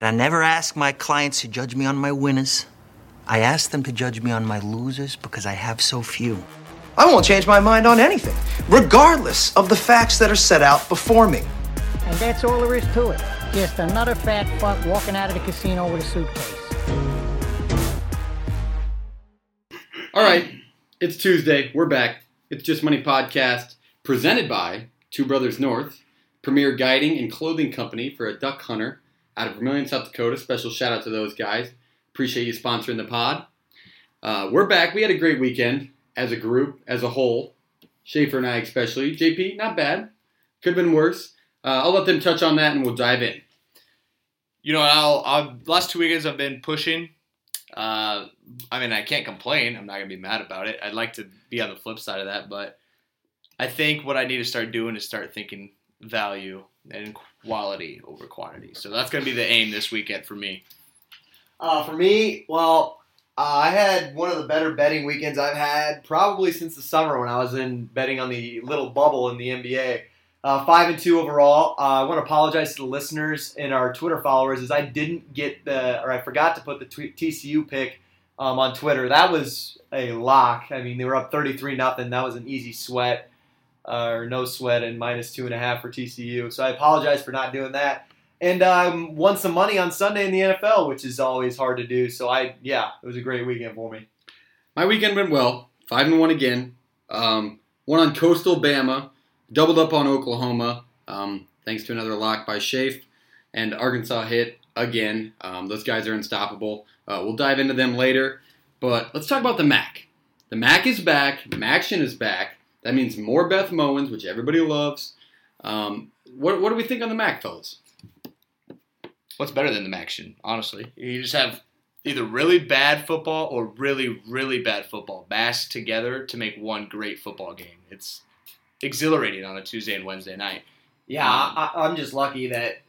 I never ask my clients to judge me on my winners. I ask them to judge me on my losers because I have so few. I won't change my mind on anything, regardless of the facts that are set out before me. And that's all there is to it. Just another fat fuck walking out of the casino with a suitcase. All right, it's Tuesday. We're back. It's Just Money Podcast, presented by Two Brothers North, premier guiding and clothing company for a duck hunter out of Vermillion, South Dakota. Special shout out to those guys. Appreciate you sponsoring the pod. Uh, we're back. We had a great weekend as a group, as a whole. Schaefer and I, especially. JP, not bad. Could have been worse. Uh, I'll let them touch on that and we'll dive in. You know, I'll, I'll last two weekends I've been pushing. Uh, I mean, I can't complain. I'm not gonna be mad about it. I'd like to be on the flip side of that, but I think what I need to start doing is start thinking value and quality over quantity. So that's gonna be the aim this weekend for me. Uh, for me, well, uh, I had one of the better betting weekends I've had probably since the summer when I was in betting on the little bubble in the NBA. Uh, five and two overall. Uh, I want to apologize to the listeners and our Twitter followers as I didn't get the or I forgot to put the TCU pick um, on Twitter. That was a lock. I mean, they were up thirty three nothing. That was an easy sweat uh, or no sweat and minus two and a half for TCU. So I apologize for not doing that. And um, won some money on Sunday in the NFL, which is always hard to do. So I, yeah, it was a great weekend for me. My weekend went well. Five and one again. Um, one on Coastal Bama. Doubled up on Oklahoma. Um, thanks to another lock by Shafe. And Arkansas hit again. Um, those guys are unstoppable. Uh, we'll dive into them later. But let's talk about the MAC. The MAC is back. Maction is back. That means more Beth Mowins, which everybody loves. Um, what, what do we think on the MAC, fellas? What's better than the action? Honestly, you just have either really bad football or really really bad football mashed together to make one great football game. It's exhilarating on a Tuesday and Wednesday night. Yeah, I, I'm just lucky that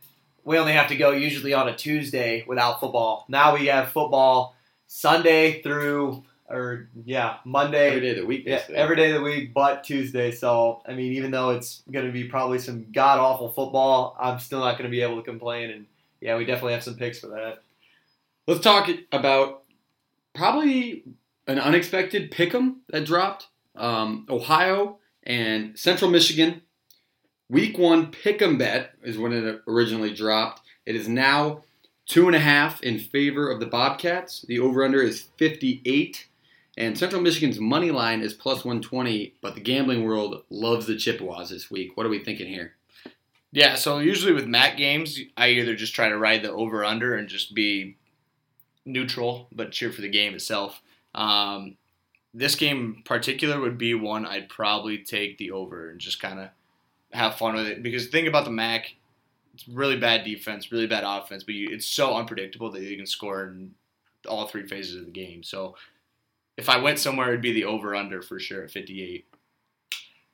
we only have to go usually on a Tuesday without football. Now we have football Sunday through, or yeah, Monday. Every day of the week. Yeah, every day of the week but Tuesday. So, I mean, even though it's going to be probably some god awful football, I'm still not going to be able to complain. And yeah, we definitely have some picks for that. Let's talk about probably an unexpected pick'em that dropped. Um, Ohio and Central Michigan. Week one pick'em bet is when it originally dropped. It is now two and a half in favor of the Bobcats. The over/under is 58, and Central Michigan's money line is plus 120. But the gambling world loves the Chippewas this week. What are we thinking here? Yeah, so usually with MAC games, I either just try to ride the over under and just be neutral, but cheer for the game itself. Um, this game in particular would be one I'd probably take the over and just kind of have fun with it. Because think about the MAC, it's really bad defense, really bad offense, but you, it's so unpredictable that you can score in all three phases of the game. So if I went somewhere, it'd be the over under for sure at 58.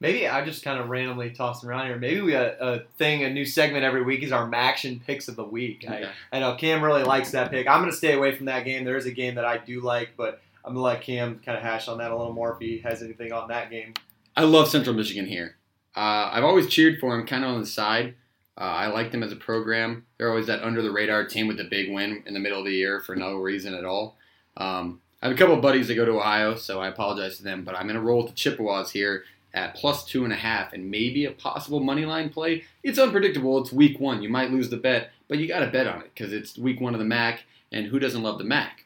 Maybe I just kind of randomly tossing around here. Maybe we got a thing, a new segment every week is our Maction picks of the week. Okay. I, I know Cam really likes that pick. I'm going to stay away from that game. There is a game that I do like, but I'm going to let Cam kind of hash on that a little more if he has anything on that game. I love Central Michigan here. Uh, I've always cheered for them kind of on the side. Uh, I like them as a program. They're always that under the radar team with the big win in the middle of the year for no reason at all. Um, I have a couple of buddies that go to Ohio, so I apologize to them, but I'm going to roll with the Chippewas here at plus two and a half and maybe a possible money line play. It's unpredictable. It's week one. You might lose the bet, but you got to bet on it because it's week one of the MAC, and who doesn't love the MAC?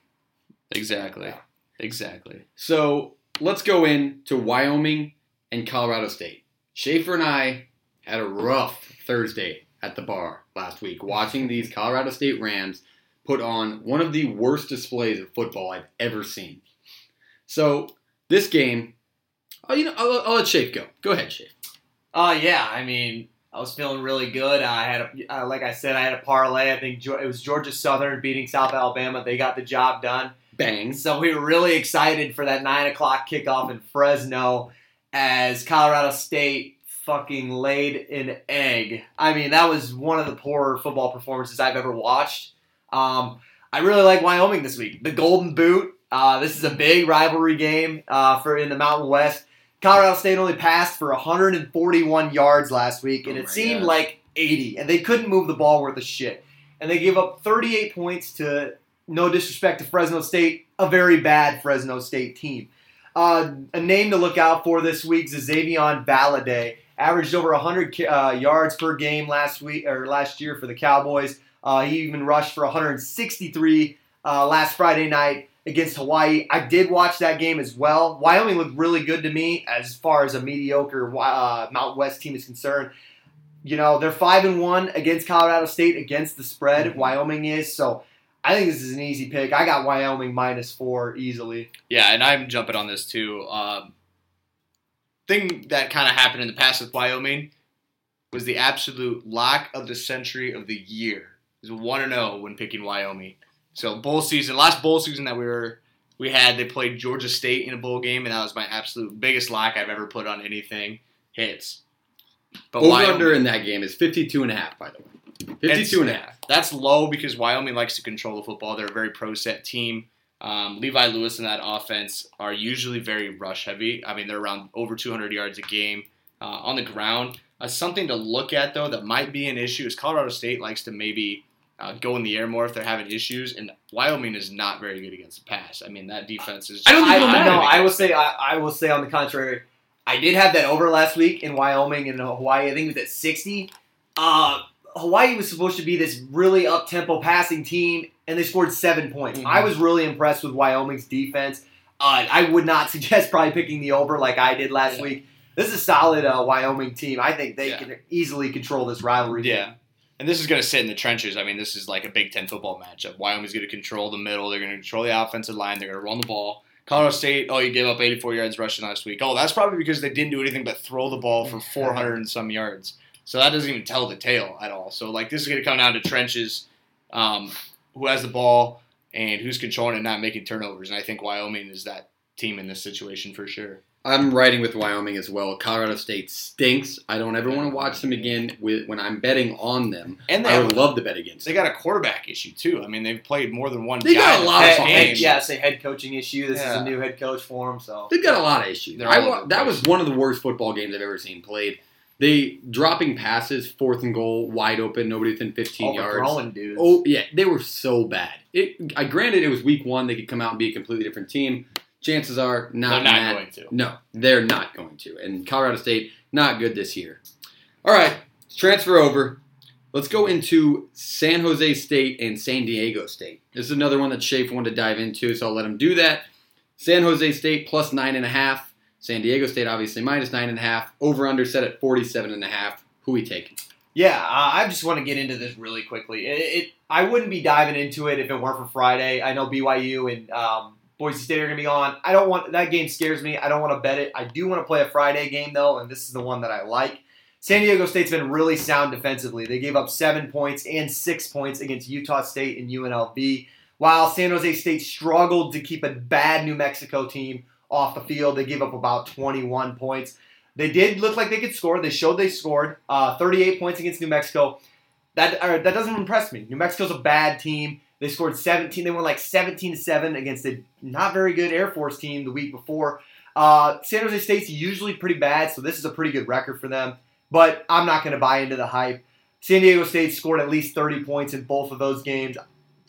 Exactly. Exactly. So let's go in to Wyoming and Colorado State. Schaefer and I had a rough Thursday at the bar last week watching these Colorado State Rams put on one of the worst displays of football I've ever seen. So this game, oh, you know, I'll, I'll let Shafe go. Go ahead, Shafe. Uh, yeah, I mean, I was feeling really good. I had, a, uh, like I said, I had a parlay. I think it was Georgia Southern beating South Alabama. They got the job done. Bang. So we were really excited for that nine o'clock kickoff in Fresno as Colorado State fucking laid an egg. I mean, that was one of the poorer football performances I've ever watched. Um, I really like Wyoming this week. The Golden Boot. Uh, this is a big rivalry game uh, for in the Mountain West. Colorado State only passed for 141 yards last week, and Oh it seemed gosh. like 80, and they couldn't move the ball worth a shit. and they gave up 38 points to, no disrespect to Fresno State, a very bad Fresno State team. Uh, a name to look out for this week is Xavier Valladay. Averaged over 100 uh, yards per game last week or last year for the Cowboys. Uh, he even rushed for 163 uh, last Friday night against Hawaii. I did watch that game as well. Wyoming looked really good to me as far as a mediocre uh, Mountain West team is concerned. You know, they're five and one against Colorado State against the spread. Mm-hmm. Wyoming is so. I think this is an easy pick. I got Wyoming minus four easily. Yeah, and I'm jumping on this too. Um, thing that kind of happened in the past with Wyoming was the absolute lock of the century of the year. Was one and zero when picking Wyoming. So bowl season, last bowl season that we were we had, they played Georgia State in a bowl game, and that was my absolute biggest lock I've ever put on anything. Hits. But Over Wyoming- under in that game is 52 and a half, by the way. 52 and a half. That's low because Wyoming likes to control the football. They're a very pro set team. Um, Levi Lewis and that offense are usually very rush heavy. I mean, they're around over 200 yards a game uh, on the ground. Uh, something to look at, though, that might be an issue is Colorado State likes to maybe uh, go in the air more if they're having issues, and Wyoming is not very good against the pass. I mean, that defense is. I don't think I, it'll I matter. I will say. I, I will say on the contrary. I did have that over last week in Wyoming and Hawaii. I think it was at sixty. Uh, Hawaii was supposed to be this really up tempo passing team, and they scored seven points. Mhm. I was really impressed with Wyoming's defense. Uh, I would not suggest probably picking the over like I did last Yeah. week. This is a solid uh, Wyoming team. I think they Yeah. can easily control this rivalry. Yeah. And this is going to sit in the trenches. I mean, this is like a Big Ten football matchup. Wyoming's going to control the middle. They're going to control the offensive line. They're going to run the ball. Colorado State, oh, you gave up 84 yards rushing last week. Oh, that's probably because they didn't do anything but throw the ball for 400 and some yards. So that doesn't even tell the tale at all. So, like, this is going to come down to trenches um, who has the ball and who's controlling and not making turnovers. And I think Wyoming is that team in this situation for sure. I'm riding with Wyoming as well. Colorado State stinks. I don't ever want to watch them again with, when I'm betting on them. And they I would love to bet against They them. got a quarterback issue, too. I mean, they've played more than one They got a lot of Head- fucking head- games. yeah, say head coaching issue. This is a new head coach for them, So They've got a lot of issues. I all wa- over the that was one of the worst football games I've ever seen played. They dropping passes, fourth and goal, wide open, nobody within 15 yards. dudes. Oh yeah, they were so bad. It, I granted it was week one; they could come out and be a completely different team. Chances are not. They're not Matt. going to. No, they're not going to. And Colorado State not good this year. All right, transfer over. Let's go into San Jose State and San Diego State. This is another one that Shafe wanted to dive into, so I'll let him do that. San Jose State plus nine and a half. San Diego State obviously minus nine and a half. Over under set at forty-seven and a half. Who we taking? Yeah, uh, I just want to get into this really quickly. It, it, I wouldn't be diving into it if it weren't for Friday. I know BYU and um, Boise State are going to be on. I don't want that game scares me. I don't want to bet it. I do want to play a Friday game though, and this is the one that I like. San Diego State's been really sound defensively. They gave up seven points and six points against Utah State and UNLV, while San Jose State struggled to keep a bad New Mexico team off the field. They gave up about 21 points. They did look like they could score. They showed they scored. Uh, 38 points against New Mexico. That uh, that doesn't impress me. New Mexico's a bad team. They scored 17. They won like 17 to seven against a not very good Air Force team the week before. Uh, San Jose State's usually pretty bad, so this is a pretty good record for them. But I'm not going to buy into the hype. San Diego State scored at least 30 points in both of those games.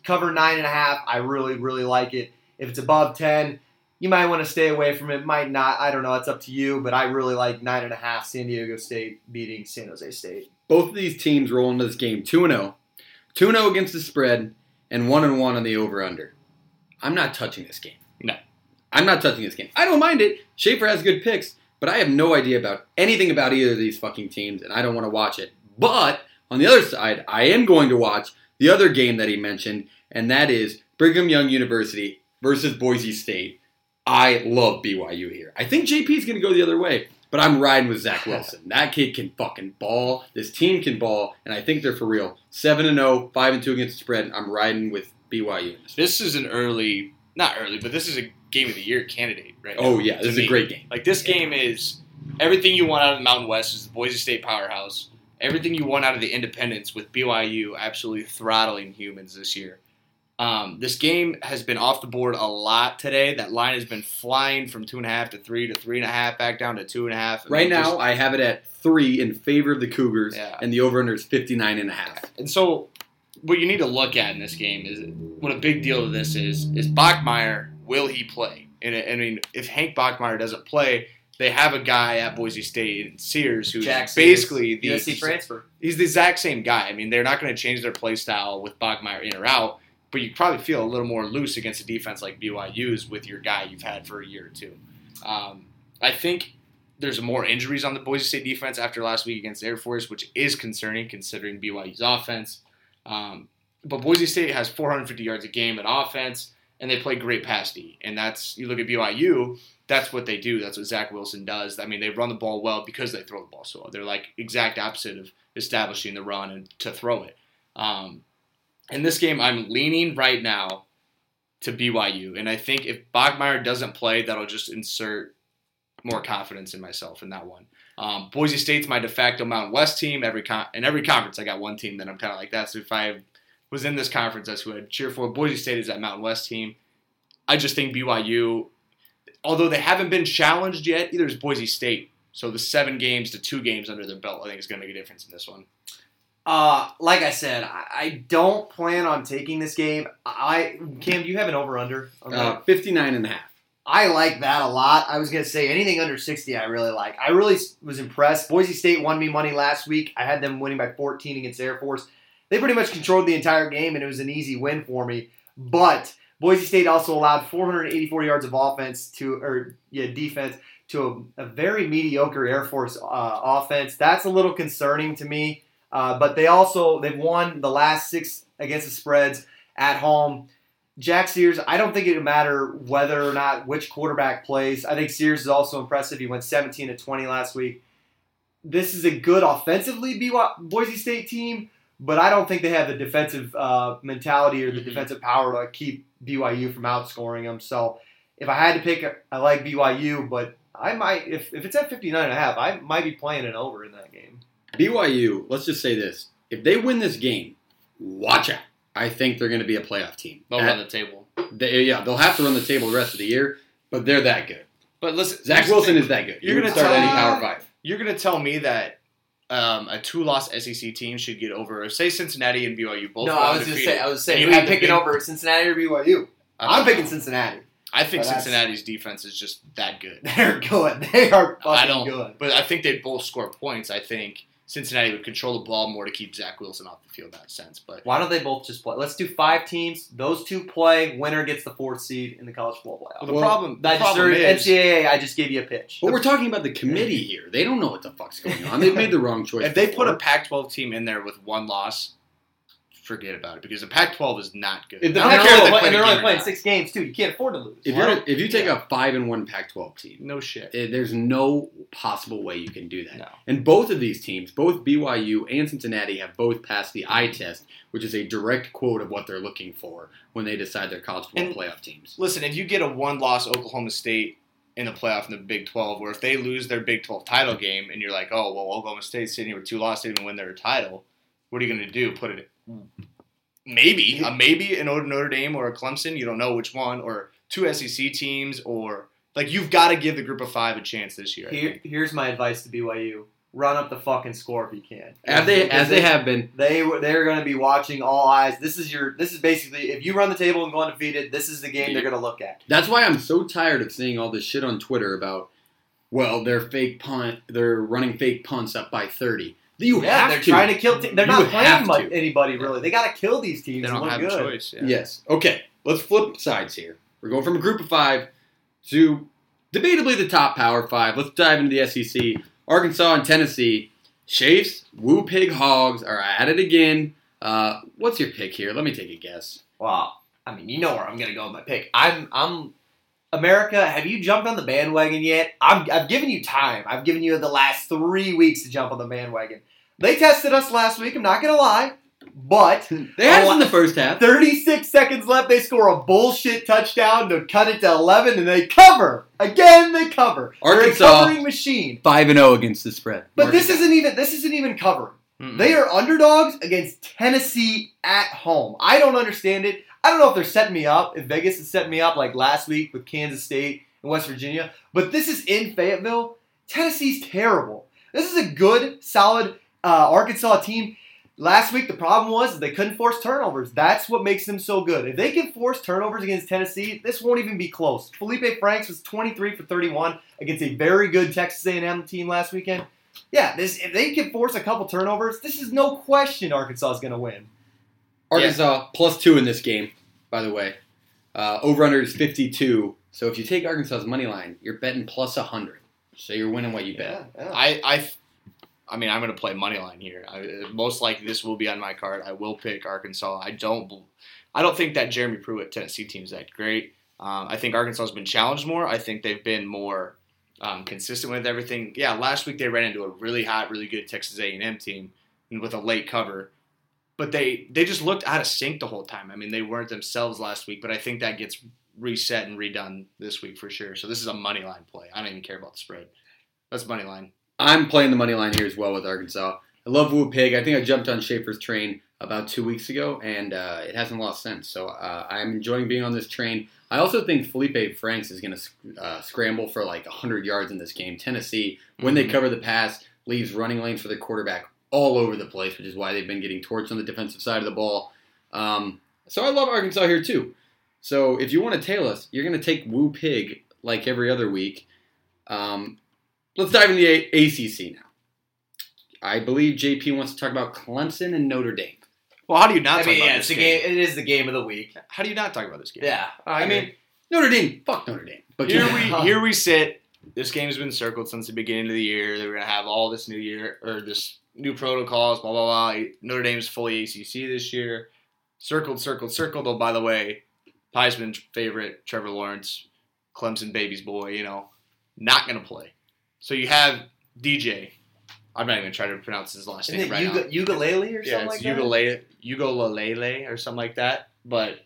Cover nine and a half. I really really like it. If it's above 10, you might want to stay away from it. Might not. I don't know. It's up to you. But I really like nine and a half. San Diego State beating San Jose State. Both of these teams roll into this game 2 0. 2 0 against the spread, and 1 and 1 on the over under. I'm not touching this game. No. I'm not touching this game. I don't mind it. Schaefer has good picks, but I have no idea about anything about either of these fucking teams, and I don't want to watch it. But on the other side, I am going to watch the other game that he mentioned, and that is Brigham Young University versus Boise State. I love BYU here. I think JP is going to go the other way, but I'm riding with Zach Wilson. that kid can fucking ball. This team can ball, and I think they're for real. 7 and 0, 5 and 2 against the spread. I'm riding with BYU. this. Is an early, not early, but this is a game of the year candidate right oh, now. Oh, yeah, this is me. a great game. Like this game is everything you want out of the Mountain West is the Boise State powerhouse. Everything you want out of the Independents with BYU absolutely throttling humans this year. Um, this game has been off the board a lot today. That line has been flying from two and a half to three to three and a half, back down to two and a half. I Right mean, now, just- I have it at 3 in favor of the Cougars, Yeah. and the over under is 59 and a half. and so what you need to look at in this game is what a big deal of this is is Bachmeier. Will he play? And I mean, if Hank Bachmeier doesn't play, they have a guy at Boise State, Sears, who's Jack Sears, basically the USC transfer. he's the exact same guy. I mean, they're not going to change their play style with Bachmeier in or out, but you probably feel a little more loose against a defense like BYU's with your guy you've had for a year or two. Um, I think there's more injuries on the Boise State defense after last week against Air Force, which is concerning considering BYU's offense. Um, but Boise State has 450 yards a game in offense, and they play great pass D. And that's you look at BYU, that's what they do. That's what Zach Wilson does. I mean, they run the ball well because they throw the ball so well. They're like exact opposite of establishing the run and to throw it. Um, in this game, I'm leaning right now to BYU, and I think if Bachmeier doesn't play, that'll just insert more confidence in myself in that one. Um, Boise State's my de facto Mountain West team. Every con- in every conference, I got one team that I'm kind of like that. So if I was in this conference, that's who I'd cheer for. Boise State is that Mountain West team. I just think BYU, although they haven't been challenged yet, either is Boise State. So the seven games to two games under their belt, I think is going to make a difference in this one. Uh, like I said, I, I don't plan on taking this game. I Cam, do you have an over under? Uh, 59 and a half. I like that a lot. I was gonna say anything under sixty, I really like. I really was impressed. Boise State won me money last week. I had them winning by fourteen against Air Force. They pretty much controlled the entire game, and it was an easy win for me. But Boise State also allowed 484 yards of offense to, or yeah, defense to a, a very mediocre Air Force uh, offense. That's a little concerning to me. Uh, but they also they've won the last six against the spreads at home. Jack Sears, I don't think it would matter whether or not which quarterback plays. I think Sears is also impressive. He went 17 to 20 last week. This is a good offensively BY Boise State team, but I don't think they have the defensive uh, mentality or the Mhm. defensive power to keep BYU from outscoring them. So if I had to pick, I like BYU, but I might, if, if it's at 59 and a half, I might be playing it over in that game. BYU, let's just say this. If they win this game, watch out. I think they're going to be a playoff team. They'll At- run the table. they- yeah, they'll have to run the table the rest of the year, but they're that good. But listen, Zach Wilson is that good. You're You gonna start tell- any Power Five. You're going to tell me that um, a two-loss SEC team should get over, say Cincinnati and BYU both. no, I was going to say, I was saying, you who had you the picking big- over Cincinnati or BYU? I don't I'm picking. Cincinnati. I think But Cincinnati's defense is just that good. They're good. They are fucking I don't, good. but I think they'd both score points. I think Cincinnati would control the ball more to keep Zach Wilson off the field in that sense. But Why don't they both just play? Let's do five teams. Those two play. Winner gets the fourth seed in the college football playoff. the Well, problem, the I just problem heard is, NCAA. I just gave you a pitch. But we're talking about the committee here. They don't know what the fuck's going on. They've made the wrong choice. if they put a. Pac-12 team in there with one loss, forget about it because the Pac-12 is not good. If the I And don't they're only, they play and they're only playing six games too. You can't afford to lose. if Why you're if you take yeah. a five and one Pac-12 team, No shit. eh, there's no possible way you can do that. No. And both of these teams, both BYU and Cincinnati, have both passed the eye test, which is a direct quote of what they're looking for when they decide their college football And- playoff teams. Listen, if you get a one-loss Oklahoma State in the playoff in the Big 12, or if they lose their Big 12 title game, and you're like, oh well, Oklahoma State's sitting here with two losses, they didn't win their title. What are you going to do? Put it Hmm. maybe a maybe an Notre Dame or a Clemson. You don't know which one, or two SEC teams, or like you've got to give the Group of Five a chance this year. Here, here's my advice to BYU: run up the fucking score if you can. As they as they have been, They were- they're going to be watching all eyes. This is your. This is basically if you run the table and go undefeated, this is the game they're going to look at. That's why I'm so tired of seeing all this shit on Twitter about, well, they're fake punt, they're running fake punts up by 30. You yeah, have they're to. trying to kill. Te- they're You not playing much, anybody really. They got to kill these teams. They don't have good. a choice. Yeah. Yes. Okay. Let's flip sides here. We're going from a group of five to debatably the top power five. Let's dive into the SEC. Arkansas and Tennessee. Chafes, Woo Pig Hogs are at it again. Uh, what's your pick here? Let me take a guess. Well, I mean, you know where I'm going to go with my pick. I'm, I'm, America. Have you jumped on the bandwagon yet? I'm, I've given you time. I've given you the last three weeks to jump on the bandwagon. They tested us last week. I'm not going to lie, but They had Oh, us in the first half. 36 seconds left. They score a bullshit touchdown to cut it to 11, and they cover again. They cover. Arkansas- They're a covering machine. Five and zero against the spread. But this isn't even this isn't even covering. Mm-mm. They are underdogs against Tennessee at home. I don't understand it. I don't know if they're setting me up, if Vegas is setting me up like last week with Kansas State and West Virginia, but this is in Fayetteville. Tennessee's terrible. This is a good, solid uh, Arkansas team. Last week, the problem was they couldn't force turnovers. That's what makes them so good. If they can force turnovers against Tennessee, this won't even be close. Felipe Franks was 23 for 31 against a very good Texas A&M team last weekend. Yeah, this if they can force a couple turnovers, this is no question Arkansas is going to win. Arkansas plus two in this game, by the way. Uh, over under is 52. So if you take Arkansas's money line, you're betting plus 100. So you're winning what you bet. Yeah, yeah. I, I, I mean, I'm going to play money line here. I, most likely, this will be on my card. I will pick Arkansas. I don't, I don't think that Jeremy Pruitt Tennessee team is that great. Um, I think Arkansas has been challenged more. I think they've been more um, consistent with everything. Yeah, last week they ran into a really hot, really good Texas A&M team with a late cover, but they they just looked out of sync the whole time. I mean, they weren't themselves last week, but I think that gets reset and redone this week for sure. So this is a money line play. I don't even care about the spread. That's money line. I'm playing the money line here as well with Arkansas. I love Woo Pig. I think I jumped on Schaefer's train about two weeks ago, and uh, it hasn't lost since. So uh, I'm enjoying being on this train. I also think Felipe Franks is going to uh, scramble for like 100 yards in this game. Tennessee, when they Mhm. cover the pass, leaves running lanes for the quarterback all over the place, which is why they've been getting torched on the defensive side of the ball. Um, so I love Arkansas here too. So if you want to tail us, you're going to take Woo Pig like every other week. Um, let's dive into the A- ACC now. I believe JP wants to talk about Clemson and Notre Dame. Well, how do you not I talk mean, about yeah, this it's the game? game. It is the game of the week. How do you not talk about this game? Yeah, I mean, Notre Dame, fuck Notre Dame. But here you- we here we sit. This game's been circled since the beginning of the year. They were gonna have all this new year or this new protocols, blah blah blah. Notre Dame's fully ACC this year. Circled, circled, circled. Oh, by the way, Heisman favorite Trevor Lawrence, Clemson baby's boy. You know, not gonna play. So you have DJ. I'm not even trying to pronounce his last Isn't name right now. Uga- ukulele or Yeah, something it's like that? ukulele, ukulele or something like that. But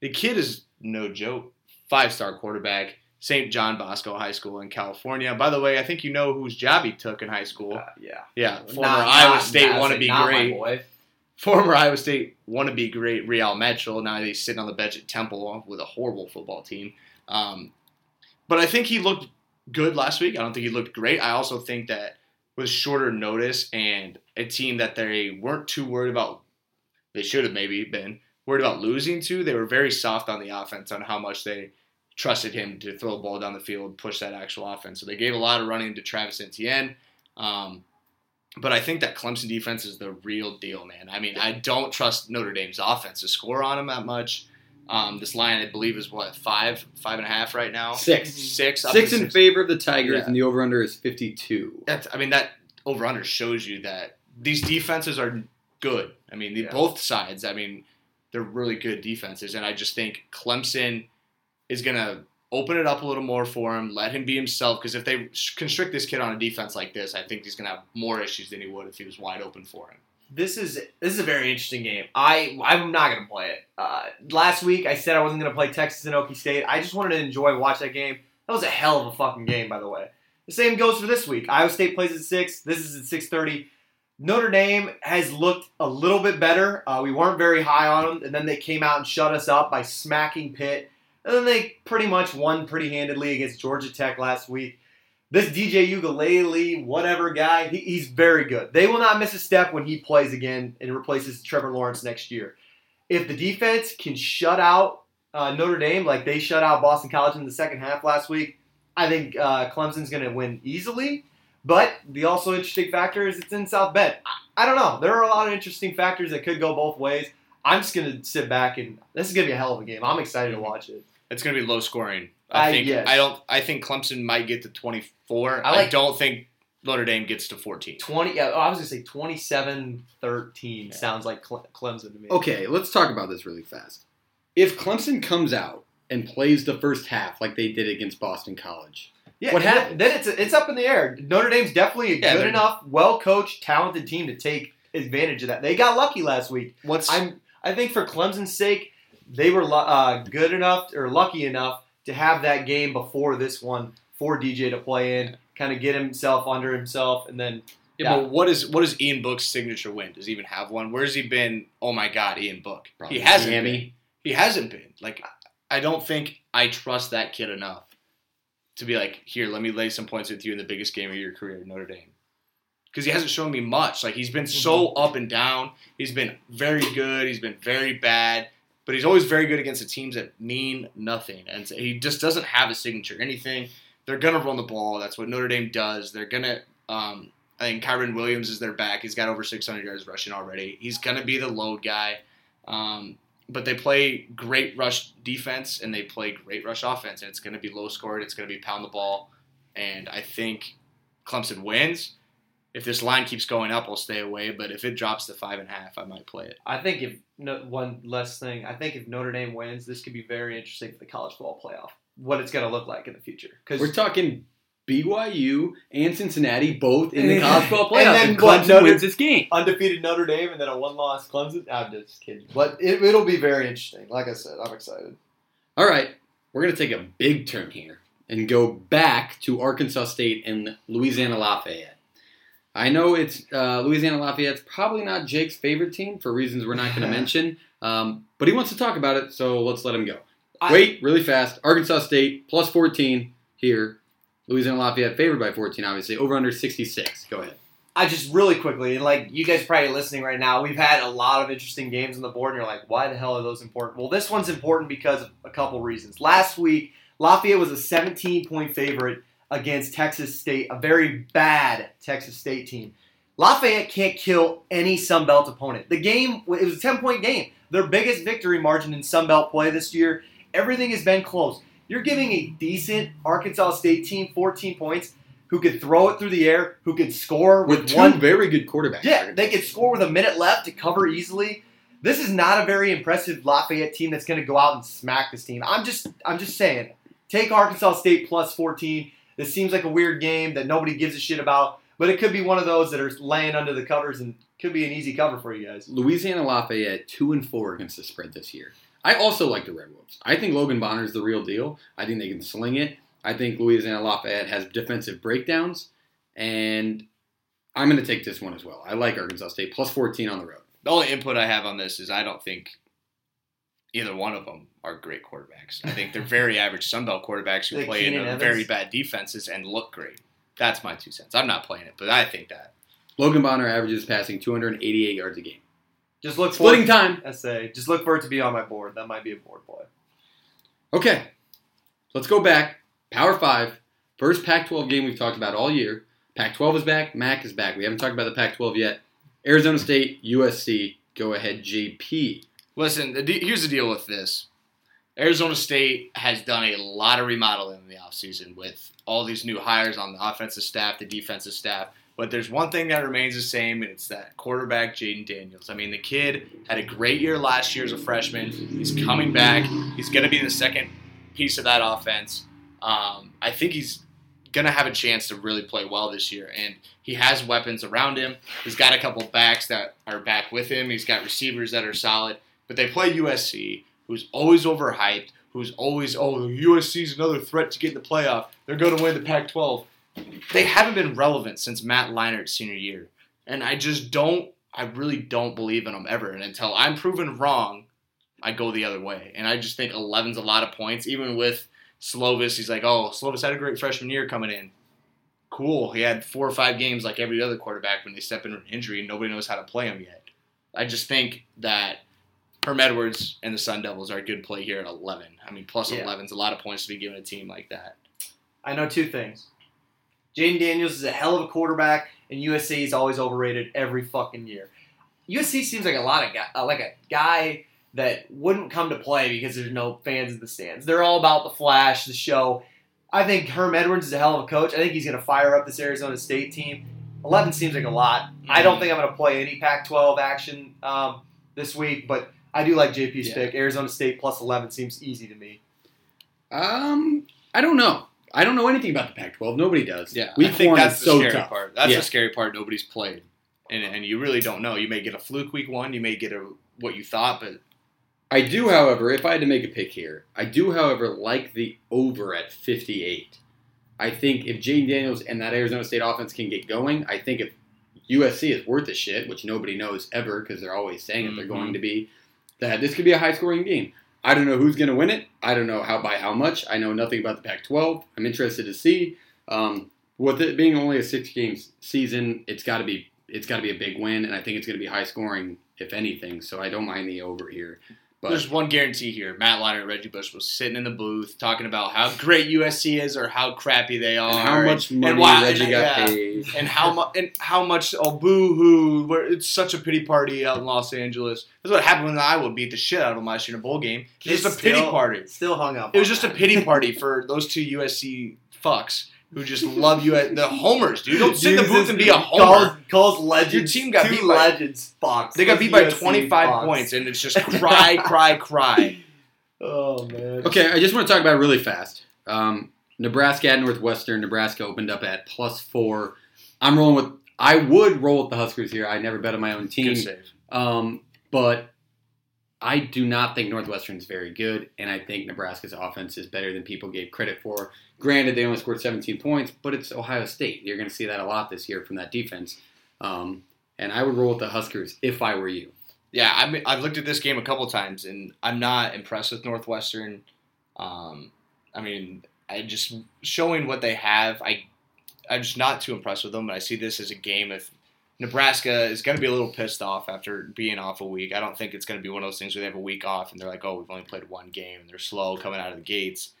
the kid is no joke. Five star quarterback, St. John Bosco High School in California. By the way, I think you know whose job he took in high school. Uh, yeah. Yeah, former Not- Iowa not- State not- wannabe great. Former Iowa State wannabe great Re-al Mitchell. Now he's sitting on the bench at Temple with a horrible football team. Um, but I think he looked good last week. I don't think he looked great. I also think that with shorter notice and a team that they weren't too worried about, they should have maybe been worried about losing to. They were very soft on the offense on how much they trusted him to throw the ball down the field, push that actual offense. So they gave a lot of running to Travis Etienne. Um, but I think that Clemson defense is the real deal, man. I mean, I don't trust Notre Dame's offense to score on them that much. Um, this line, I believe, is what five, five and a half right now. Six. six, up Six to in favor of the Tigers, Yeah. and the over under is 52. That's, I mean, that over under shows you that these defenses are good. I mean, the, Yeah. both sides. I mean, they're really good defenses, and I just think Clemson is gonna open it up a little more for him, let him be himself. Because if they constrict this kid on a defense like this, I think he's gonna have more issues than he would if he was wide open for him. This is this is a very interesting game. I I'm not gonna play it. Uh, last week I said I wasn't gonna play Texas and Okie State. I just wanted to enjoy watch that game. That was a hell of a fucking game, by the way. The same goes for this week. Iowa State plays at six. This is at six thirty. Notre Dame has looked a little bit better. Uh, we weren't very high on them, and then they came out and shut us up by smacking Pitt. And then they pretty much won pretty handedly against Georgia Tech last week. This DJ Ukulele, whatever guy, he, he's very good. They will not miss a step when he plays again and replaces Trevor Lawrence next year. If the defense can shut out uh, Notre Dame like they shut out Boston College in the second half last week, I think uh, Clemson's going to win easily. But the also interesting factor is it's in South Bend. I, I don't know. There are a lot of interesting factors that could go both ways. I'm just going to sit back and this is going to be a hell of a game. I'm excited to watch it. It's going to be low scoring. I Uh, think. yes. I don't. I think Clemson might get to 24. I I, don't think Notre Dame gets to 14. 20, yeah, oh, I was going to say 27 13 sounds like Cle- Clemson to me. Okay, let's talk about this really fast. If Clemson comes out and plays the first half like they did against Boston College, Yeah, What and then- Then it's it's up in the air. Notre Dame's definitely a Yeah, good enough, well coached, talented team to take advantage of that. They got lucky last week. What's I'm I think for Clemson's sake, they were uh, good enough or lucky enough to have that game before this one for DJ to play in, kind of get himself under himself, and then Yeah, Yeah. but what is what is Ian Book's signature win? Does he even have one? Where's he been? Oh my God, Ian Book. Probably he hasn't Miami. been. He hasn't been. Like I don't think I trust that kid enough to be like, here, let me lay some points with you in the biggest game of your career, Notre Dame. because he hasn't shown me much. Like he's been so up and down. He's been very good. He's been very bad. But he's always very good against the teams that mean nothing, and he just doesn't have a signature. Anything they're gonna run the ball. That's what Notre Dame does. They're gonna. Um, I think Kyren Williams is their back. He's got over 600 yards rushing already. He's gonna be the load guy. Um, but they play great rush defense and they play great rush offense, and it's going to be low scored. It's going to be pound the ball, and I think Clemson wins. If this line keeps going up, I'll stay away. But if it drops to five and a half, I might play it. I think if no, one less thing, I think if Notre Dame wins, this could be very interesting for the college football playoff. What it's going to look like in the future because We're talking BYU and Cincinnati both in the college football And playoff. then And what, Clemson Notre- wins this game. undefeated Notre Dame and then a one-loss Clemson. I'm just kidding, but it, it'll be very interesting. Like I said, I'm excited. All right, we're going to take a big turn here and go back to Arkansas State and Louisiana Lafayette. I know it's uh, Louisiana Lafayette's probably not Jake's favorite team for reasons we're not going to mention, um, but he wants to talk about it, so let's let him go. I- Wait, really fast. Arkansas State plus 14 here. Louisiana Lafayette favored by 14, obviously. Over under 66. Go ahead. I just really quickly, like you guys probably listening right now, we've had a lot of interesting games on the board, and you're like, why the hell are those important? Well, this one's important because of a couple reasons. Last week, Lafayette was a 17 point favorite against Texas State, a very bad Texas State team. Lafayette can't kill any Sun Belt opponent. The game, it was a 10 point game. Their biggest victory margin in Sun Belt play this year. Everything has been close. You're giving a decent Arkansas State team 14 points who could throw it through the air, who could score with, With two one very good quarterbacks. yeah, they could score with a minute left to cover easily. This is not a very impressive Lafayette team that's going to go out and smack this team. I'm just, I'm just saying, take Arkansas State plus 14. This seems like a weird game that nobody gives a shit about, but it could be one of those that are laying under the covers and could be an easy cover for you guys. Louisiana Lafayette two and four against the spread this year. I also like the Red Wolves. I think Logan Bonner is the real deal. I think they can sling it. I think Louisiana Lafayette has defensive breakdowns, and I'm going to take this one as well. I like Arkansas State plus 14 on the road. The only input I have on this is I don't think either one of them are great quarterbacks. I think they're very average Sun Belt quarterbacks who Like play in Keenan a Evans? very bad defenses and look great. That's my two cents. I'm not playing it, but I think that. Logan Bonner averages passing 288 yards a game. Just look for Splitting time. I say, just look for it to be on my board. That might be a board play. Okay, let's go back. Power five. First Pac-12 game we've talked about all year. Pac-12 is back. MAC is back. We haven't talked about the Pac-12 yet. Arizona State, USC. Go ahead, JP. Listen, here's the deal with this. Arizona State has done a lot of remodeling in the offseason with all these new hires on the offensive staff, the defensive staff. But there's one thing that remains the same, and it's that quarterback, Jayden Daniels. I mean, the kid had a great year last year as a freshman. He's coming back. He's going to be the second piece of that offense. Um, I think he's going to have a chance to really play well this year. And he has weapons around him. He's got a couple backs that are back with him. He's got receivers that are solid. But they play USC, who's always overhyped, who's always, oh, USC's another threat to get in the playoff. They're going to win the Pac 12. They haven't been relevant since Matt Leinart's senior year. And I just don't, I really don't believe in them ever. And until I'm proven wrong, I go the other way. And I just think 11's a lot of points, even with Slovis. He's like, oh, Slovis had a great freshman year coming in. Cool. He had four or five games like every other quarterback when they step in an injury and nobody knows how to play him yet. I just think that Herm Edwards and the Sun Devils are a good play here at 11. I mean, plus Yeah. 11 is a lot of points to be given a team like that. I know two things. Jayden Daniels is a hell of a quarterback, and USC is always overrated every fucking year. USC seems like a lot of guy, uh, like a guy that wouldn't come to play because there's no fans in the stands. They're all about the flash, the show. I think Herm Edwards is a hell of a coach. I think he's going to fire up this Arizona State team. 11 seems like a lot. I don't think I'm going to play any Pac-12 action um, this week, but I do like JP's Yeah. pick. Arizona State plus 11 seems easy to me. Um, I don't know. I don't know anything about the Pac-12. Nobody does. Yeah, week I think that's the so scary tough. part. That's Yeah. the scary part. Nobody's played, and and you really don't know. You may get a fluke week one. You may get a what you thought, but I do, however, if I had to make a pick here, I do, however, like the over at 58. I think if Jayden Daniels and that Arizona State offense can get going, I think if USC is worth a shit, which nobody knows ever because they're always saying that they're going to be, that this could be a high scoring game. I don't know who's going to win it. I don't know how by how much. I know nothing about the Pac 12. I'm interested to see. Um, with it being only a six game season, it's got to be it's got to be a big win, and I think it's going to be high scoring if anything. So I don't mind the over here. But There's one guarantee here. Matt Leinart and Reggie Bush was sitting in the booth talking about how great USC is or how crappy they are. and how much and money why- Reggie and- got yeah. paid. and how much and how much oh boo hoo where it's such a pity party out in Los Angeles. That's what happened when Iowa beat the shit out of them last year in a bowl game. It was just a pity party. Still hung up. It was on just a pity party for those two USC fucks who just love you at the homers, dude. Don't sit in the booth and be a homer. calls legends. Your team got two beat by- legends. Fox. They got beat by USC 25 Fox. points, and it's just cry, cry, cry. Oh man. Okay, I just want to talk about it really fast. Um, Nebraska at Northwestern. Nebraska opened up at plus four. I'm rolling with. I would roll with the Huskers here. I never bet on my own team. Good save. Um, but I do not think Northwestern's very good, and I think Nebraska's offense is better than people gave credit for. Granted, they only scored 17 points, but it's Ohio State. You're going to see that a lot this year from that defense. Um, and I would roll with the Huskers if I were you. Yeah, I mean, I've looked at this game a couple times, and I'm not impressed with Northwestern. Um, I mean, I just showing what they have. I I'm just not too impressed with them. And I see this as a game if Nebraska is going to be a little pissed off after being off a week. I don't think it's going to be one of those things where they have a week off and they're like, oh, we've only played one game and they're slow coming out of the gates.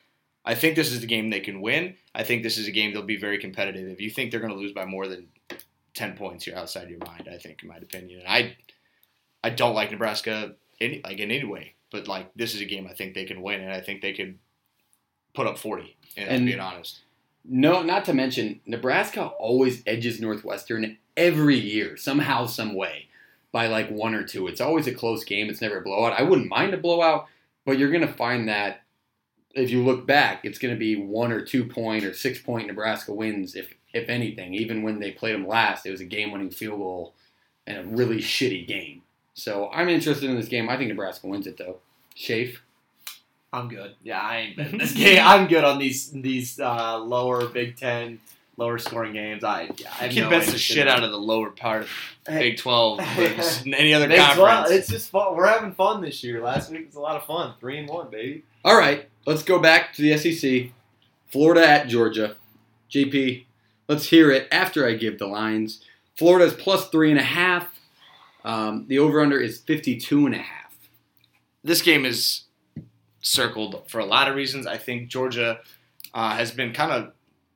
I think this is the game they can win. I think this is a game they'll be very competitive. If you think they're going to lose by more than ten points, you're outside your mind. I think, in my opinion, and I I don't like Nebraska any like in any way, but like this is a game I think they can win, and I think they could put up forty. And, And- being honest, No, not to mention Nebraska always edges Northwestern every year, somehow, some way, by like one or two. It's always a close game. It's never a blowout. I wouldn't mind a blowout, but you're going to find that if you look back, it's going to be one or two point or six point Nebraska wins, if if anything. Even when they played them last, it was a game winning field goal and a really shitty game. So I'm interested in this game. I think Nebraska wins it though. Shafe. I'm good. Yeah, I ain't betting this game. I'm good on these these uh, lower Big Ten, lower scoring games. I yeah, I have Kid no bets the shit out of the lower part of Big Twelve any other Big conference. 12, It's just fun. We're having fun this year. Last week was a lot of fun. Three and one, baby. All right, let's go back to the SEC. Florida at Georgia. JP, let's hear it after I give the lines. Florida's plus three and a half. Um, the over-under is 52 and a half. this game is circled for a lot of reasons. I think Georgia uh, has been kind of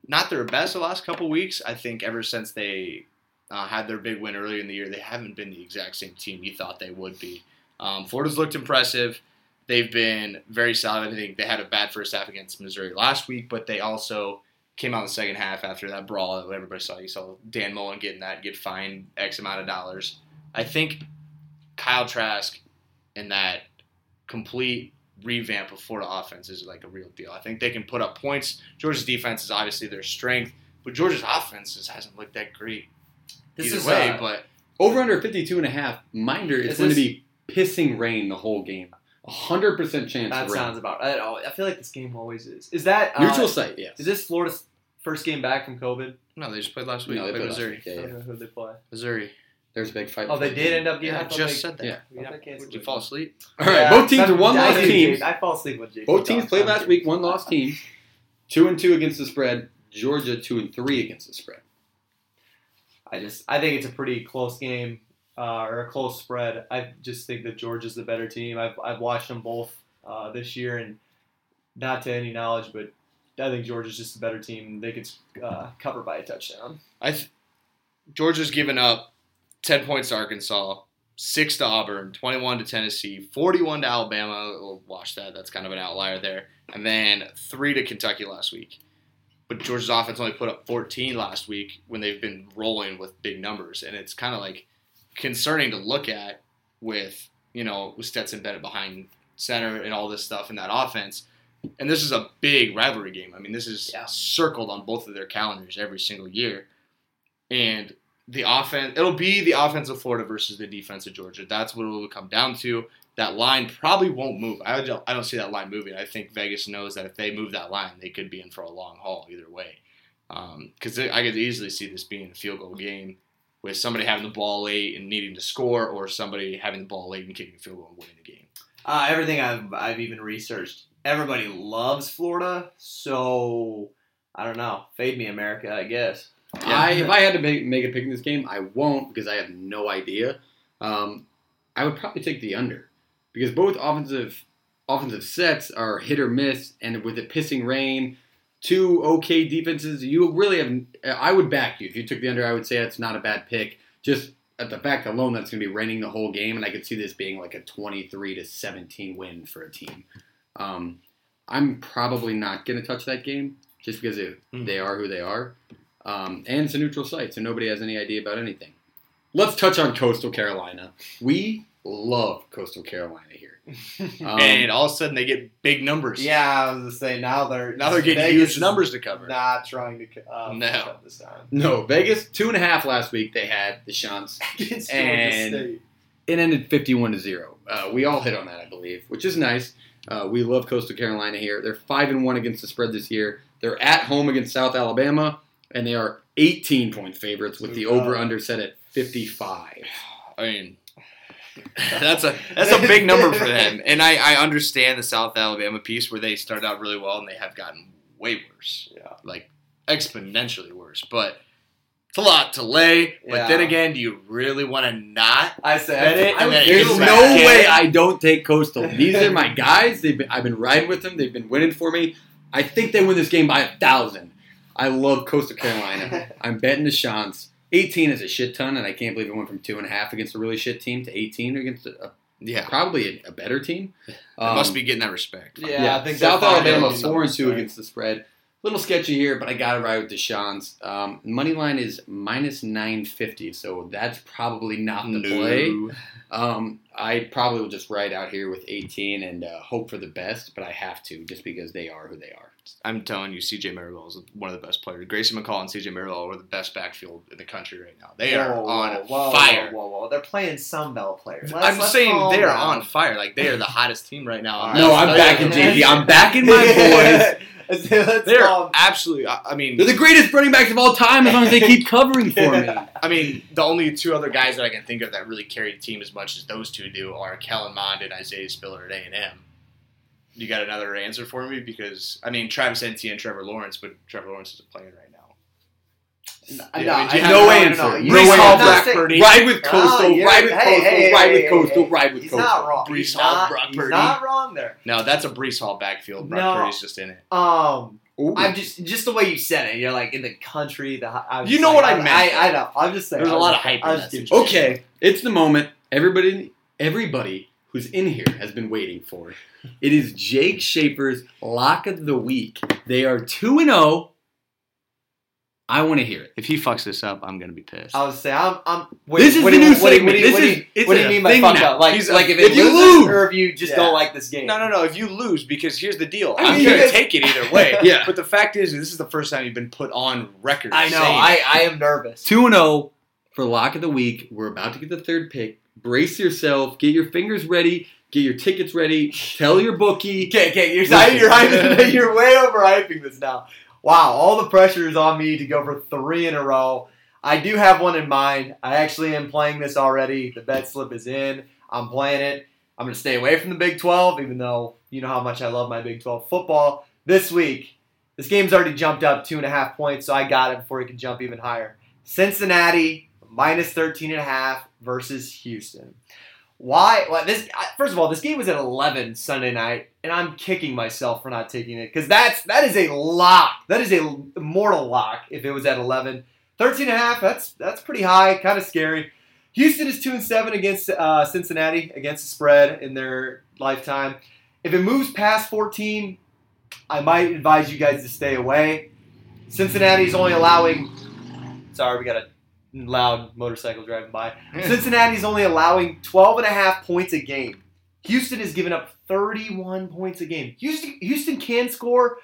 not their best the last couple weeks. I think ever since they uh, had their big win earlier in the year, they haven't been the exact same team you thought they would be. Um, Florida's looked impressive. They've been very solid. I think they had a bad first half against Missouri last week, but they also came out in the second half after that brawl that everybody saw. You saw Dan Mullen getting that, get fined X amount of dollars. I think Kyle Trask and that complete revamp of Florida offense is like a real deal. I think they can put up points. Georgia's defense is obviously their strength, but Georgia's offense just hasn't looked that great This either is way. uh, but Over-under 52 and a half. Minder, it's Is going to be pissing rain the whole game. 100% chance that of rain. sounds about. I, I feel like this game always is. Is that uh, Neutral site, yes. Is this Florida's first game back from COVID? no, they just played last week. No, they played played last Missouri. week. Yeah, I yeah. don't know who they play. Missouri. There's a big fight. Oh, they did end up getting. Yeah, I I just they- said that. Yeah. Yeah, Did you fall asleep? All right, Yeah, both teams are one I loss do, teams. I fall asleep with Jake. Both teams talks. played last week, one loss teams. Two and two against the spread. Georgia two and three against the spread. I just I think it's a pretty close game uh, or a close spread. I just think that Georgia's the better team. I've I've watched them both uh, this year, and not to any knowledge, but I think Georgia's just a better team. They could uh, cover by a touchdown. I th- Georgia's given up 10 points to Arkansas, 6 to Auburn, 21 to Tennessee, 41 to Alabama. We'll watch that. That's kind of an outlier there. And then 3 to Kentucky last week. But Georgia's offense only put up 14 last week when they've been rolling with big numbers. And it's kind of like concerning to look at with, you know, with Stetson Bennett behind center and all this stuff in that offense. And this is a big rivalry game. I mean, this is Yeah. circled on both of their calendars every single year. And the offense, it'll be the offense of Florida versus the defense of Georgia. That's what it will come down to. That line probably won't move. I don't, I don't see that line moving. I think Vegas knows that if they move that line, they could be in for a long haul either way. Um, because I could easily see this being a field goal game with somebody having the ball late and needing to score, or somebody having the ball late and kicking a field goal and winning the game. Uh, everything I've I've even researched. Everybody loves Florida, so I don't know. Fade me, America. I guess. I, if I had to make, make a pick in this game, I won't because I have no idea. Um, I would probably take the under because both offensive offensive sets are hit or miss, and with it pissing rain, two okay defenses, you really have. I would back you if you took the under. I would say it's not a bad pick. Just at the fact alone, that's going to be raining the whole game, and I could see this being like a twenty-three to seventeen win for a team. Um, I'm probably not going to touch that game just because it, Mm. they are who they are. Um, and it's a neutral site, so nobody has any idea about anything. Let's touch on Coastal Carolina. We love Coastal Carolina here. Um, and all of a sudden they get big numbers. Yeah, I was gonna say now they're Now they're getting Vegas huge numbers to cover. Not trying to uh, No. cut this time. no, Vegas two and a half last week. They had the Chants. And- State. It ended fifty-one to zero. Uh, we all hit on that, I believe, which is nice. Uh, we love Coastal Carolina here. They're five and one against the spread this year. They're at home against South Alabama, and they are eighteen point favorites with the over/under set at fifty-five. I mean, that's a that's a big number for them. And I, I understand the South Alabama piece where they started out really well and they have gotten way worse, Yeah. like exponentially worse. But it's a lot to lay. But then again, do you really want to not? I said Bet it, I, and would There's no back. way I don't take Coastal. These are my guys. They've been, I've been riding with them. They've been winning for me. I think they win this game by a thousand. I love Coastal Carolina. I'm betting the Chants. 18 is a shit ton, and I can't believe it went from two and a half against a really shit team to 18 against a, a- Yeah, probably a, a better team. Um, must be getting that respect. Yeah, I think South they're finally Alabama getting four and two some against the spread. Little sketchy here, but I got to ride with the Chants. Um, money line is minus 950, so that's probably not the play. Um, I probably will just ride out here with 18 and uh, hope for the best, but I have to just because they are who they are. I'm telling you, CJ Marable is one of the best players. Grayson McCall and CJ Marable are the best backfield in the country right now. They are on whoa, whoa, fire. Whoa, whoa, whoa. They're playing Sun Belt players. Let's- I'm let's saying they are on fire. Like they are the hottest team right now. All No. I'm backing JV. I'm backing my boys. Let's- let's They're calm- absolutely. I I mean, They're the greatest running backs of all time as long as they keep covering for me. I mean, the only two other guys that I can think of that really carry the team as much as those two do are Kellen Mond and Isaiah Spiller at A and M. You got another answer for me? Because I mean, Travis Etienne and Trevor Lawrence, but Trevor Lawrence isn't playing right now. No, I mean, I- do you have no no answer. no, No you- way. I'm Hall, not Brock saying- Purdy. Ride with Coastal, you're- ride with hey, Coastal, hey, ride with hey, Coastal, hey, ride with He's Coastal. not wrong. Breece he's Hall, not, Brock he's Purdy. not wrong there. No, that's a Breece Hall backfield. Brock No. Purdy's just in it. Um, Ooh. I'm just just the way you said it. You're like in the country. The I was You just know like, what I meant, I, I know. I'm just saying. There's a I'm lot just- of hype in I'm that just giving situation. shit. Okay, it's the moment everybody everybody who's in here has been waiting for. It is Jake Schaefer's lock of the week. They are 2 and 0. I want to hear it. If he fucks this up, I'm gonna be pissed. I was saying, I'm. I'm what, This is what the do you- new what do what do segment. you- what do you- What do you mean by thing fuck now. up? Like, He's like if, if it you loses lose- or if you just Yeah. don't like this game. No, no, no. If you lose, because here's the deal. I I'm mean, gonna guys- take it either way. Yeah. But the fact is, this is the first time you've been put on record. I know. I, I am nervous. 2 and 0 for lock of the week. We're about to get the third pick. Brace yourself. Get your fingers ready. Get your tickets ready. Tell your bookie. Okay, okay, you're, you're, hyping, you're way overhyping this now. Wow, all the pressure is on me to go for three in a row. I do have one in mind. I actually am playing this already. The bet slip is in. I'm playing it. I'm going to stay away from the Big 12, even though you know how much I love my Big 12 football. This week, this game's already jumped up two and a half points, so I got it before it can jump even higher. Cincinnati minus 13 and a half versus Houston. Why? Well, this first of all, this game was at 11 Sunday night, and I'm kicking myself for not taking it because that's that is a lock. That is a mortal lock. If it was at 11, 13 and a half, that's that's pretty high, kind of scary. Houston is two and seven against uh, Cincinnati against the spread in their lifetime. If it moves past 14, I might advise you guys to stay away. Cincinnati's only allowing. Sorry, we got a loud motorcycle driving by. Cincinnati's only allowing 12 and a half points a game. Houston has given up 31 points a game. Houston, Houston can score,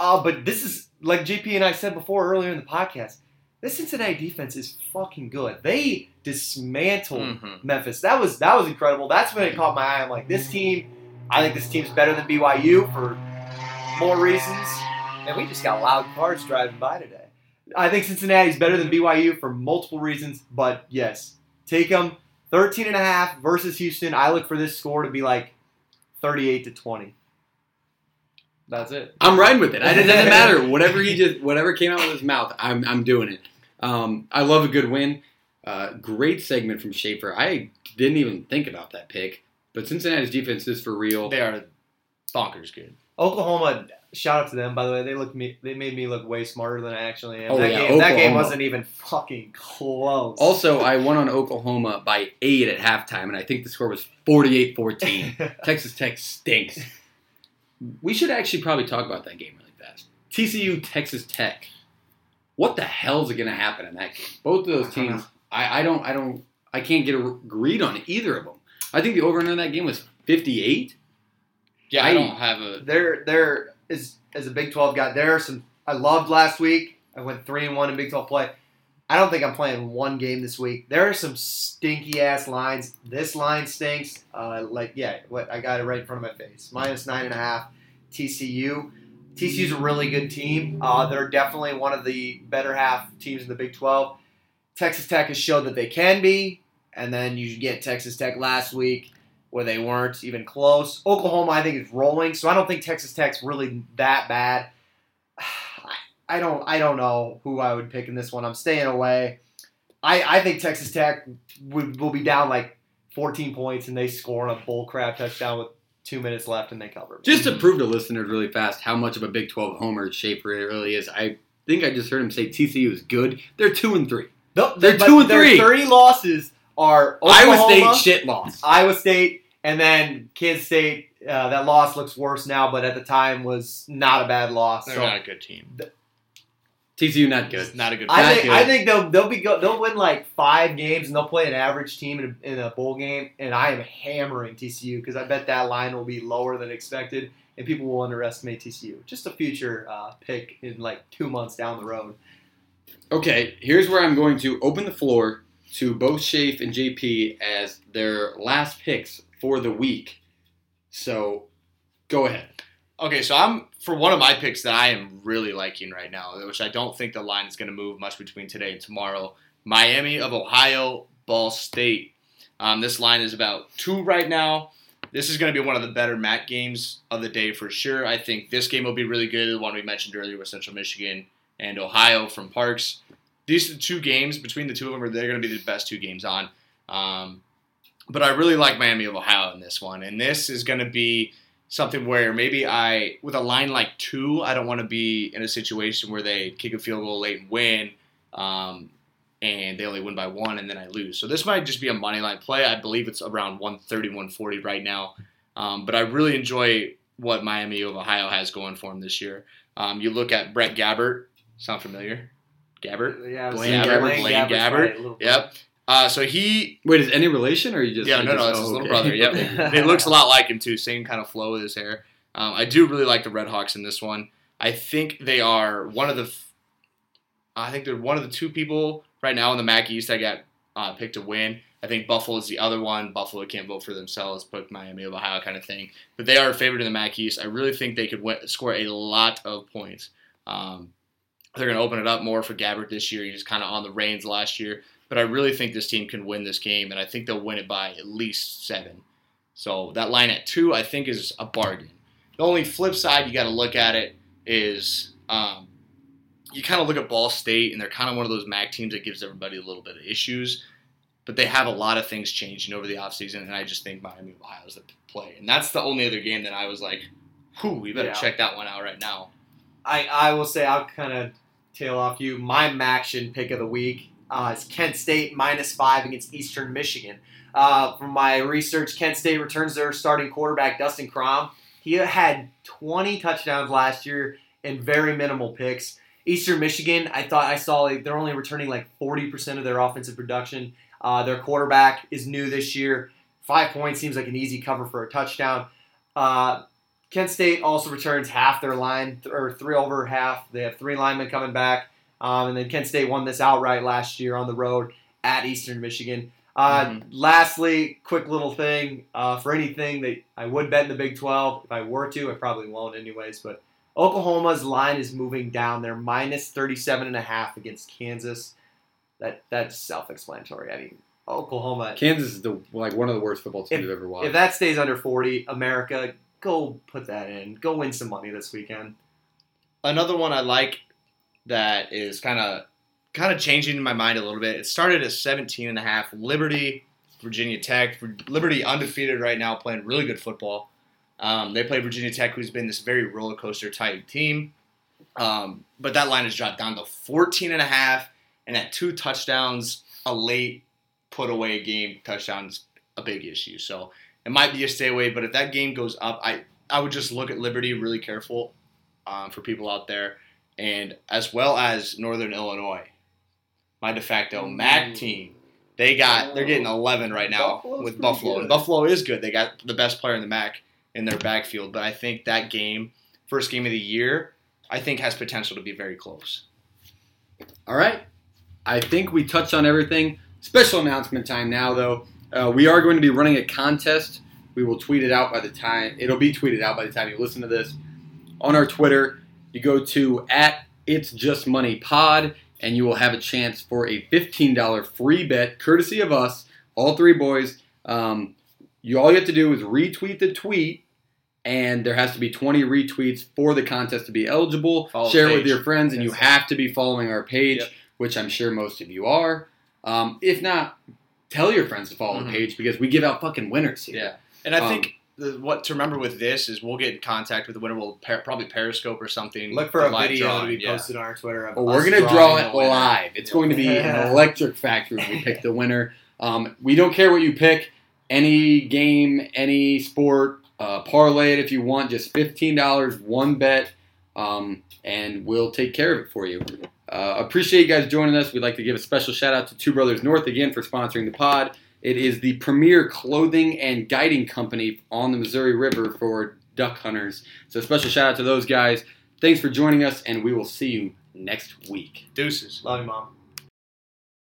uh, but this is like JP and I said before earlier in the podcast. This Cincinnati defense is fucking good. They dismantled Mhm. Memphis. That was that was incredible. That's when it caught my eye. I'm like, this team. I think this team's better than BYU for more reasons. And we just got loud cars driving by today. I think Cincinnati's better than BYU for multiple reasons, but yes, take them 13 and a half versus Houston. I look for this score to be like 38 to 20. That's it. I'm riding with it. It doesn't matter. Whatever he just, whatever came out of his mouth, I'm, I'm doing it. Um, I love a good win. Uh, great segment from Schaefer. I didn't even think about that pick, but Cincinnati's defense is for real. They are bonkers good. Oklahoma, shout out to them by the way. They looked me. They made me look way smarter than I actually am. Oh, that, yeah, game, that game wasn't even fucking close. Also, I won on Oklahoma by eight at halftime, and I think the score was 48-14. Texas Tech stinks. We should actually probably talk about that game really fast. TCU Texas Tech. What the hell's going to happen in that game? Both of those teams, I, I don't, I don't, I can't get a read on either of them. I think the over under in that game was 58. Yeah, I, I- don't have a. there, there is as a Big Twelve guy. There are some I loved last week. I went three and one in Big Twelve play. I don't think I'm playing one game this week. There are some stinky ass lines. This line stinks. Uh, like yeah, what I got it right in front of my face. Minus nine and a half. TCU. TCU's a really good team. Uh, they're definitely one of the better half teams in the Big 12. Texas Tech has showed that they can be, and then you get Texas Tech last week where they weren't even close. Oklahoma, I think, is rolling, so I don't think Texas Tech's really that bad. I don't, I don't know who I would pick in this one. I'm staying away. I, I think Texas Tech would, will be down like 14 points, and they score on a bull crap touchdown with two minutes left, and they cover. Just to prove to listeners really fast how much of a Big 12 homer Schaefer really is, I think I just heard him say TCU is good. They're two and three. No, They're but two and their three. Three losses are Iowa State shit loss. Iowa State, and then Kansas State. Uh, that loss looks worse now, but at the time was not a bad loss. They're So not a good team. TCU not good. It's not a good. I think good. I think they'll they'll be go, they'll win like five games and they'll play an average team in a, in a bowl game. And I am hammering TCU because I bet that line will be lower than expected, and people will underestimate TCU. Just a future uh, pick in like two months down the road. Okay, here's where I'm going to open the floor to both Shafe and JP as their last picks for the week. So, go ahead. Okay, so I'm for one of my picks that I am really liking right now, which I don't think the line is going to move much between today and tomorrow. Miami of Ohio, Ball State. Um, this line is about two right now. This is going to be one of the better MAC games of the day for sure. I think this game will be really good. The one we mentioned earlier with Central Michigan and Ohio from Parks. These are the two games between the two of them. Are they're going to be the best two games on. Um, but I really like Miami of Ohio in this one, and this is going to be something where maybe I, with a line like two, I don't want to be in a situation where they kick a field goal late and win, um, and they only win by one and then I lose. So this might just be a money line play. I believe it's around 130, 140 right now. Um, but I really enjoy what Miami of Ohio has going for them this year. Um, you look at Brett Gabbert. Sound familiar? Gabbert? Yeah, Blaine Gabbert, Blaine Gabbert. right, a little bit. Yep. Uh, so he Wait, is any relation or are you just yeah, no, just- no, it's oh, his little okay. brother. Yep, it looks a lot like him too. Same kind of flow with his hair. Um, I do really like the Red Hawks in this one. I think they are one of the. f- I think they're one of the two people right now in the MAC East that got uh, picked to win. I think Buffalo is the other one. Buffalo can't vote for themselves, but Miami of Ohio kind of thing. But they are a favorite in the MAC East. I really think they could win, score a lot of points. Um, they're going to open it up more for Gabbert this year. He was kind of on the reins last year. But I really think this team can win this game, and I think they'll win it by at least seven. So that line at two, I think, is a bargain. The only flip side you got to look at it is um, you kind of look at Ball State, and they're kind of one of those MAC teams that gives everybody a little bit of issues. But they have a lot of things changing over the offseason, and I just think Miami of Ohio is the play. And that's the only other game that I was like, whew, we better Yeah. check that one out right now. I, I will say I'll kind of tail off you. My MACtion pick of the week uh, is Kent State minus five against Eastern Michigan. Uh, from my research, Kent State returns their starting quarterback Dustin Crum. He had 20 touchdowns last year and very minimal picks. Eastern Michigan, I thought I saw like, they're only returning like 40% of their offensive production. Uh, their quarterback is new this year. Five points seems like an easy cover for a touchdown. Uh, Kent State also returns half their line, th- or three over half. They have three linemen coming back. Um, and then Kent State won this outright last year on the road at Eastern Michigan. Uh, Mhm. Lastly, quick little thing uh, for anything that I would bet in the Big 12. If I were to, I probably won't anyways. But Oklahoma's line is moving down. They're minus 37 and a half against Kansas. That That's self-explanatory. I mean, Oklahoma Kansas is the like one of the worst football teams If- I've ever watched. if that stays under 40, America go put that in. Go win some money this weekend. Another one I like that is kind of kind of changing my mind a little bit. It started at 17 and a half. Liberty, Virginia Tech. Liberty undefeated right now, playing really good football. Um, they play Virginia Tech, who's been this very roller coaster type team. Um, but that line has dropped down to 14 and a half, and at two touchdowns, a late put away game touchdowns a big issue. So it might be a stay away. But if that game goes up, I I would just look at Liberty really careful um, for people out there, and as well as Northern Illinois, my de facto MAC team. They got they're getting 11 right now Buffalo's with Buffalo, good. and Buffalo is good. They got the best player in the MAC in their backfield, but I think that game, first game of the year, I think has potential to be very close. All right. I think we touched on everything. Special announcement time now, though. Uh, we are going to be running a contest. We will tweet it out by the time it'll be tweeted out by the time you listen to this on our Twitter. You go to at It's Just Money Pod, and you will have a chance for a $15 free bet, courtesy of us, all three boys. Um, you all you have to do is retweet the tweet, and there has to be 20 retweets for the contest to be eligible. Follow Share it with your friends, and you have to be following our page, Yep. which I'm sure most of you are. Um, if not, tell your friends to follow Mhm. the page because we give out fucking winners here. Yeah. And I Um, think what to remember with this is we'll get in contact with the winner. We'll par- probably Periscope or something. Look for a video drawing, to be yeah. posted on our Twitter. Of Well, we're gonna draw it live. It's going to be an electric factory when we pick the winner. Um, we don't care what you pick. Any game, any sport, uh, parlay it if you want. Just fifteen dollars, one bet, um, and we'll take care of it for you. Uh, appreciate you guys joining us. We'd like to give a special shout out to Two Brothers North again for sponsoring the pod. It is the premier clothing and guiding company on the Missouri River for duck hunters. So special shout out to those guys. Thanks for joining us, and we will see you next week. Deuces. Love you, mom.